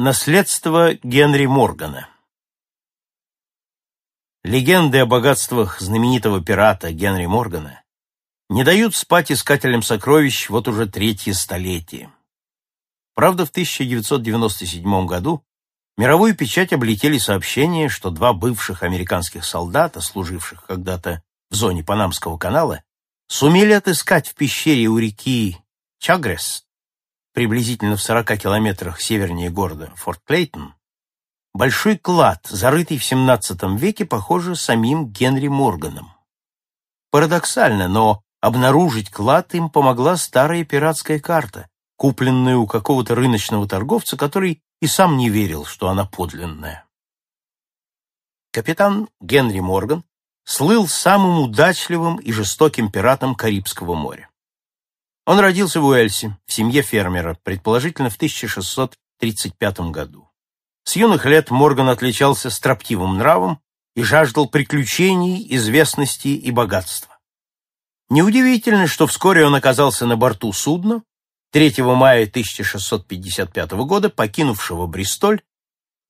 Наследство Генри Моргана Легенды о богатствах знаменитого пирата Генри Моргана не дают спать искателям сокровищ вот уже третье столетие. Правда, в 1997 году мировую печать облетели сообщения, что два бывших американских солдата, служивших когда-то в зоне Панамского канала, сумели отыскать в пещере у реки Чагрес приблизительно в 40 километрах севернее города Форт Клейтон, большой клад, зарытый в XVII веке, похоже, самим Генри Морганом. Парадоксально, но обнаружить клад им помогла старая пиратская карта, купленная у какого-то рыночного торговца, который и сам не верил, что она подлинная. Капитан Генри Морган слыл самым удачливым и жестоким пиратом Карибского моря. Он родился в Уэльсе, в семье фермера, предположительно в 1635 году. С юных лет Морган отличался строптивым нравом и жаждал приключений, известности и богатства. Неудивительно, что вскоре он оказался на борту судна, 3 мая 1655 года покинувшего Бристоль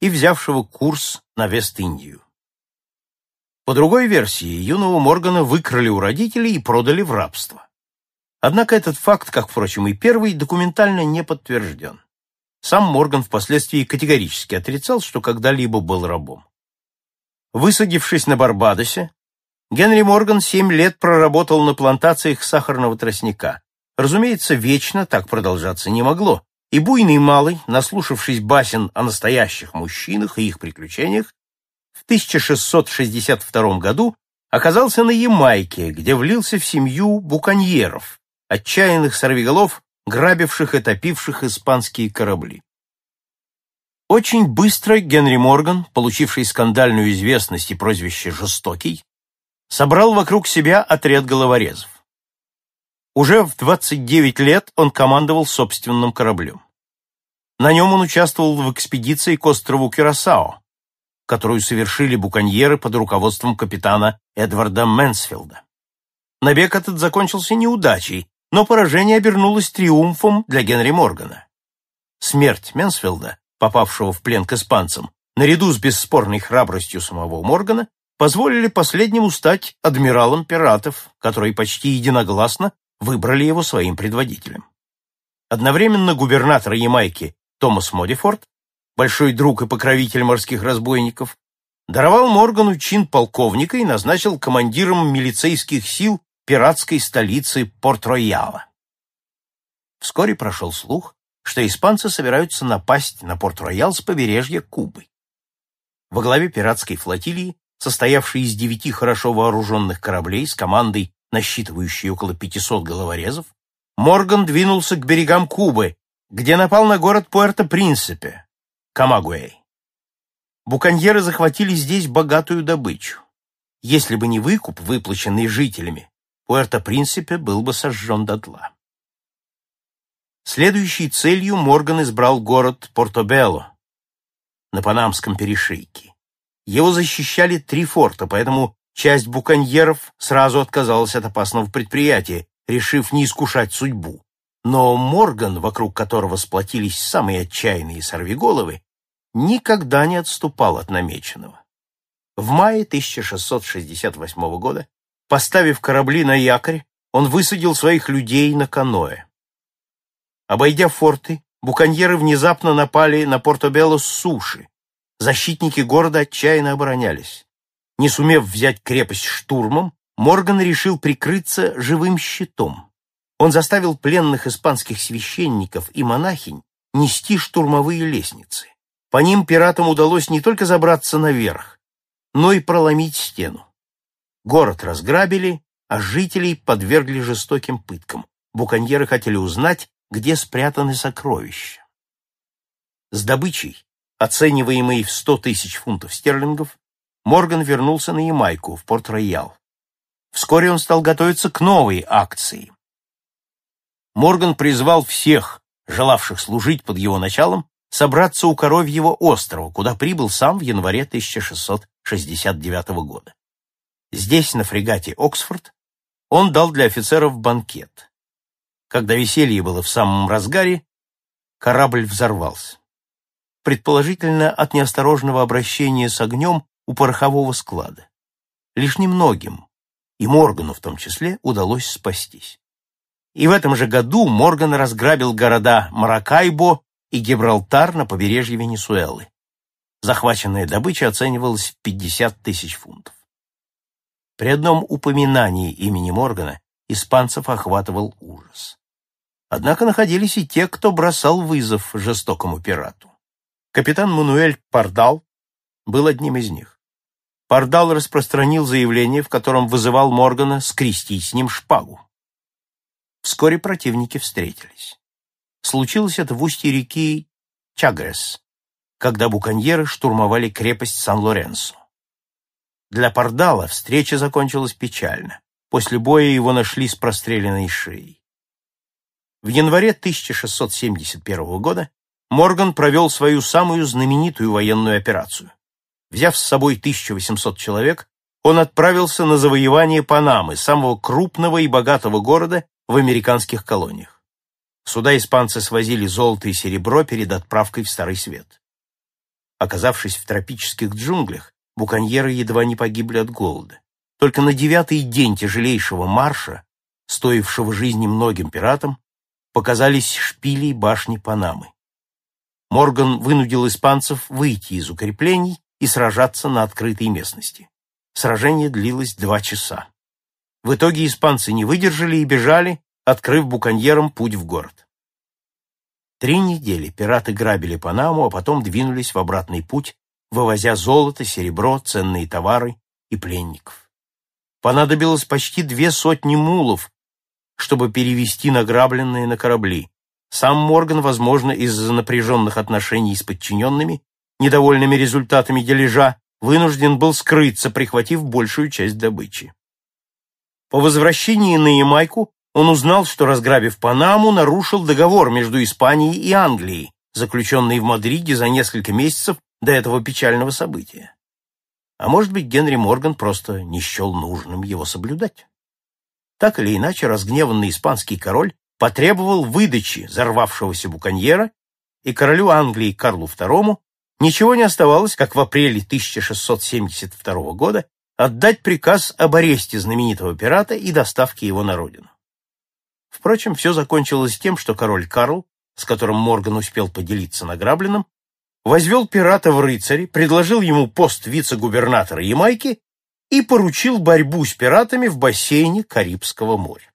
и взявшего курс на Вест-Индию. По другой версии, юного Моргана выкрали у родителей и продали в рабство. Однако этот факт, как, впрочем, и первый, документально не подтвержден. Сам Морган впоследствии категорически отрицал, что когда-либо был рабом. Высадившись на Барбадосе, Генри Морган семь лет проработал на плантациях сахарного тростника. Разумеется, вечно так продолжаться не могло, и буйный малый, наслушавшись басен о настоящих мужчинах и их приключениях, в 1662 году оказался на Ямайке, где влился в семью буконьеров, отчаянных сорвиголов, грабивших и топивших испанские корабли. Очень быстро Генри Морган, получивший скандальную известность и прозвище «Жестокий», собрал вокруг себя отряд головорезов. Уже в 29 лет он командовал собственным кораблем. На нем он участвовал в экспедиции к острову Кюрасао, которую совершили буконьеры под руководством капитана Эдварда Мэнсфилда. Набег этот закончился неудачей, но поражение обернулось триумфом для Генри Моргана. Смерть Менсфилда, попавшего в плен к испанцам, наряду с бесспорной храбростью самого Моргана, позволили последнему стать адмиралом пиратов, которые почти единогласно выбрали его своим предводителем. Одновременно губернатор Ямайки Томас Модифорд, большой друг и покровитель морских разбойников, даровал Моргану чин полковника и назначил командиром милицейских сил пиратской столицы Порт-Рояла. Вскоре прошел слух, что испанцы собираются напасть на Порт-Роял с побережья Кубы. Во главе пиратской флотилии, состоявшей из девяти хорошо вооруженных кораблей с командой, насчитывающей около 500 головорезов, Морган двинулся к берегам Кубы, где напал на город Пуэрто-Принципе, Камагуэй. Буконьеры захватили здесь богатую добычу. Если бы не выкуп, выплаченный жителями, Пуэрто-Принципе был бы сожжен дотла. Следующей целью Морган избрал город Портобелло на Панамском перешейке. Его защищали три форта, поэтому часть буконьеров сразу отказалась от опасного предприятия, решив не искушать судьбу. Но Морган, вокруг которого сплотились самые отчаянные сорвиголовы, никогда не отступал от намеченного. В мае 1668 года Поставив корабли на якорь, он высадил своих людей на каноэ. Обойдя форты, буконьеры внезапно напали на Порто-Белло с суши. Защитники города отчаянно оборонялись. Не сумев взять крепость штурмом, Морган решил прикрыться живым щитом. Он заставил пленных испанских священников и монахинь нести штурмовые лестницы. По ним пиратам удалось не только забраться наверх, но и проломить стену. Город разграбили, а жителей подвергли жестоким пыткам. Буконьеры хотели узнать, где спрятаны сокровища. С добычей, оцениваемой в сто тысяч фунтов стерлингов, Морган вернулся на Ямайку, в Порт-Роял. Вскоре он стал готовиться к новой акции. Морган призвал всех, желавших служить под его началом, собраться у Коровьего острова, куда прибыл сам в январе 1669 года. Здесь, на фрегате «Оксфорд», он дал для офицеров банкет. Когда веселье было в самом разгаре, корабль взорвался. предположительно от неосторожного обращения с огнем у порохового склада. Лишь немногим, и Моргану в том числе, удалось спастись. И в этом же году Морган разграбил города Маракайбо и Гибралтар на побережье Венесуэлы. Захваченная добыча оценивалась в 50 тысяч фунтов. При одном упоминании имени Моргана испанцев охватывал ужас. Однако находились и те, кто бросал вызов жестокому пирату. Капитан Мануэль Пардал был одним из них. Пардал распространил заявление, в котором вызывал Моргана скрестить с ним шпагу. Вскоре противники встретились. Случилось это в устье реки Чагрес, когда буконьеры штурмовали крепость Сан-Лоренсо. Для Пардала встреча закончилась печально. После боя его нашли с простреленной шеей. В январе 1671 года Морган провел свою самую знаменитую военную операцию. Взяв с собой 1800 человек, он отправился на завоевание Панамы, самого крупного и богатого города в американских колониях. Сюда испанцы свозили золото и серебро перед отправкой в Старый Свет. Оказавшись в тропических джунглях, буконьеры едва не погибли от голода. Только на девятый день тяжелейшего марша, стоившего жизни многим пиратам, показались шпили и башни Панамы. Морган вынудил испанцев выйти из укреплений и сражаться на открытой местности. Сражение длилось два часа. В итоге испанцы не выдержали и бежали, открыв буконьерам путь в город. Три недели пираты грабили Панаму, а потом двинулись в обратный путь, вывозя золото, серебро, ценные товары и пленников. Понадобилось почти две сотни мулов, чтобы перевести награбленные на корабли. Сам Морган, возможно, из-за напряженных отношений с подчиненными, недовольными результатами дележа, вынужден был скрыться, прихватив большую часть добычи. По возвращении на Ямайку он узнал, что, разграбив Панаму, нарушил договор между Испанией и Англией, заключенный в Мадриде за несколько месяцев до этого печального события. А может быть, Генри Морган просто не счел нужным его соблюдать. Так или иначе, разгневанный испанский король потребовал выдачи взорвавшегося буконьера, и королю Англии Карлу II ничего не оставалось, как в апреле 1672 года отдать приказ об аресте знаменитого пирата и доставке его на родину. Впрочем, все закончилось тем, что король Карл, с которым Морган успел поделиться награбленным, возвел пирата в рыцари, предложил ему пост вице-губернатора Ямайки и поручил борьбу с пиратами в бассейне Карибского моря.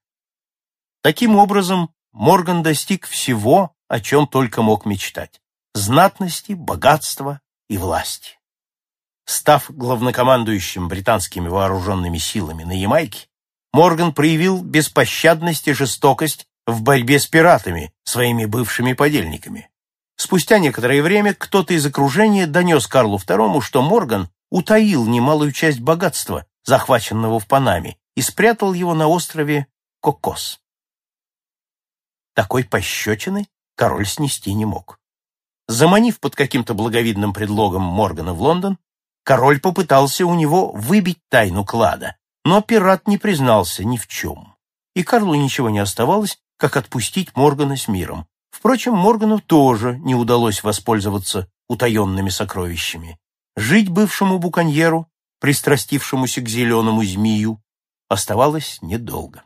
Таким образом, Морган достиг всего, о чем только мог мечтать – знатности, богатства и власти. Став главнокомандующим британскими вооруженными силами на Ямайке, Морган проявил беспощадность и жестокость в борьбе с пиратами, своими бывшими подельниками. Спустя некоторое время кто-то из окружения донес Карлу II, что Морган утаил немалую часть богатства, захваченного в Панаме, и спрятал его на острове Кокос. Такой пощечины король снести не мог. Заманив под каким-то благовидным предлогом Моргана в Лондон, король попытался у него выбить тайну клада, но пират не признался ни в чем. И Карлу ничего не оставалось, как отпустить Моргана с миром. Впрочем, Моргану тоже не удалось воспользоваться утаенными сокровищами. Жить бывшему буконьеру, пристрастившемуся к зеленому змею, оставалось недолго.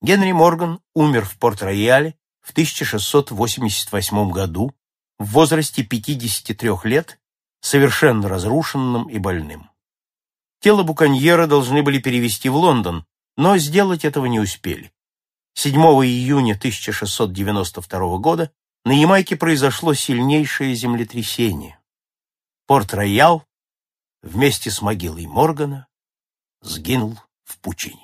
Генри Морган умер в Порт-Рояле в 1688 году в возрасте 53 лет, совершенно разрушенным и больным. Тело буконьера должны были перевезти в Лондон, но сделать этого не успели. 7 июня 1692 года на Ямайке произошло сильнейшее землетрясение. Порт-Роял вместе с могилой Моргана сгинул в пучине.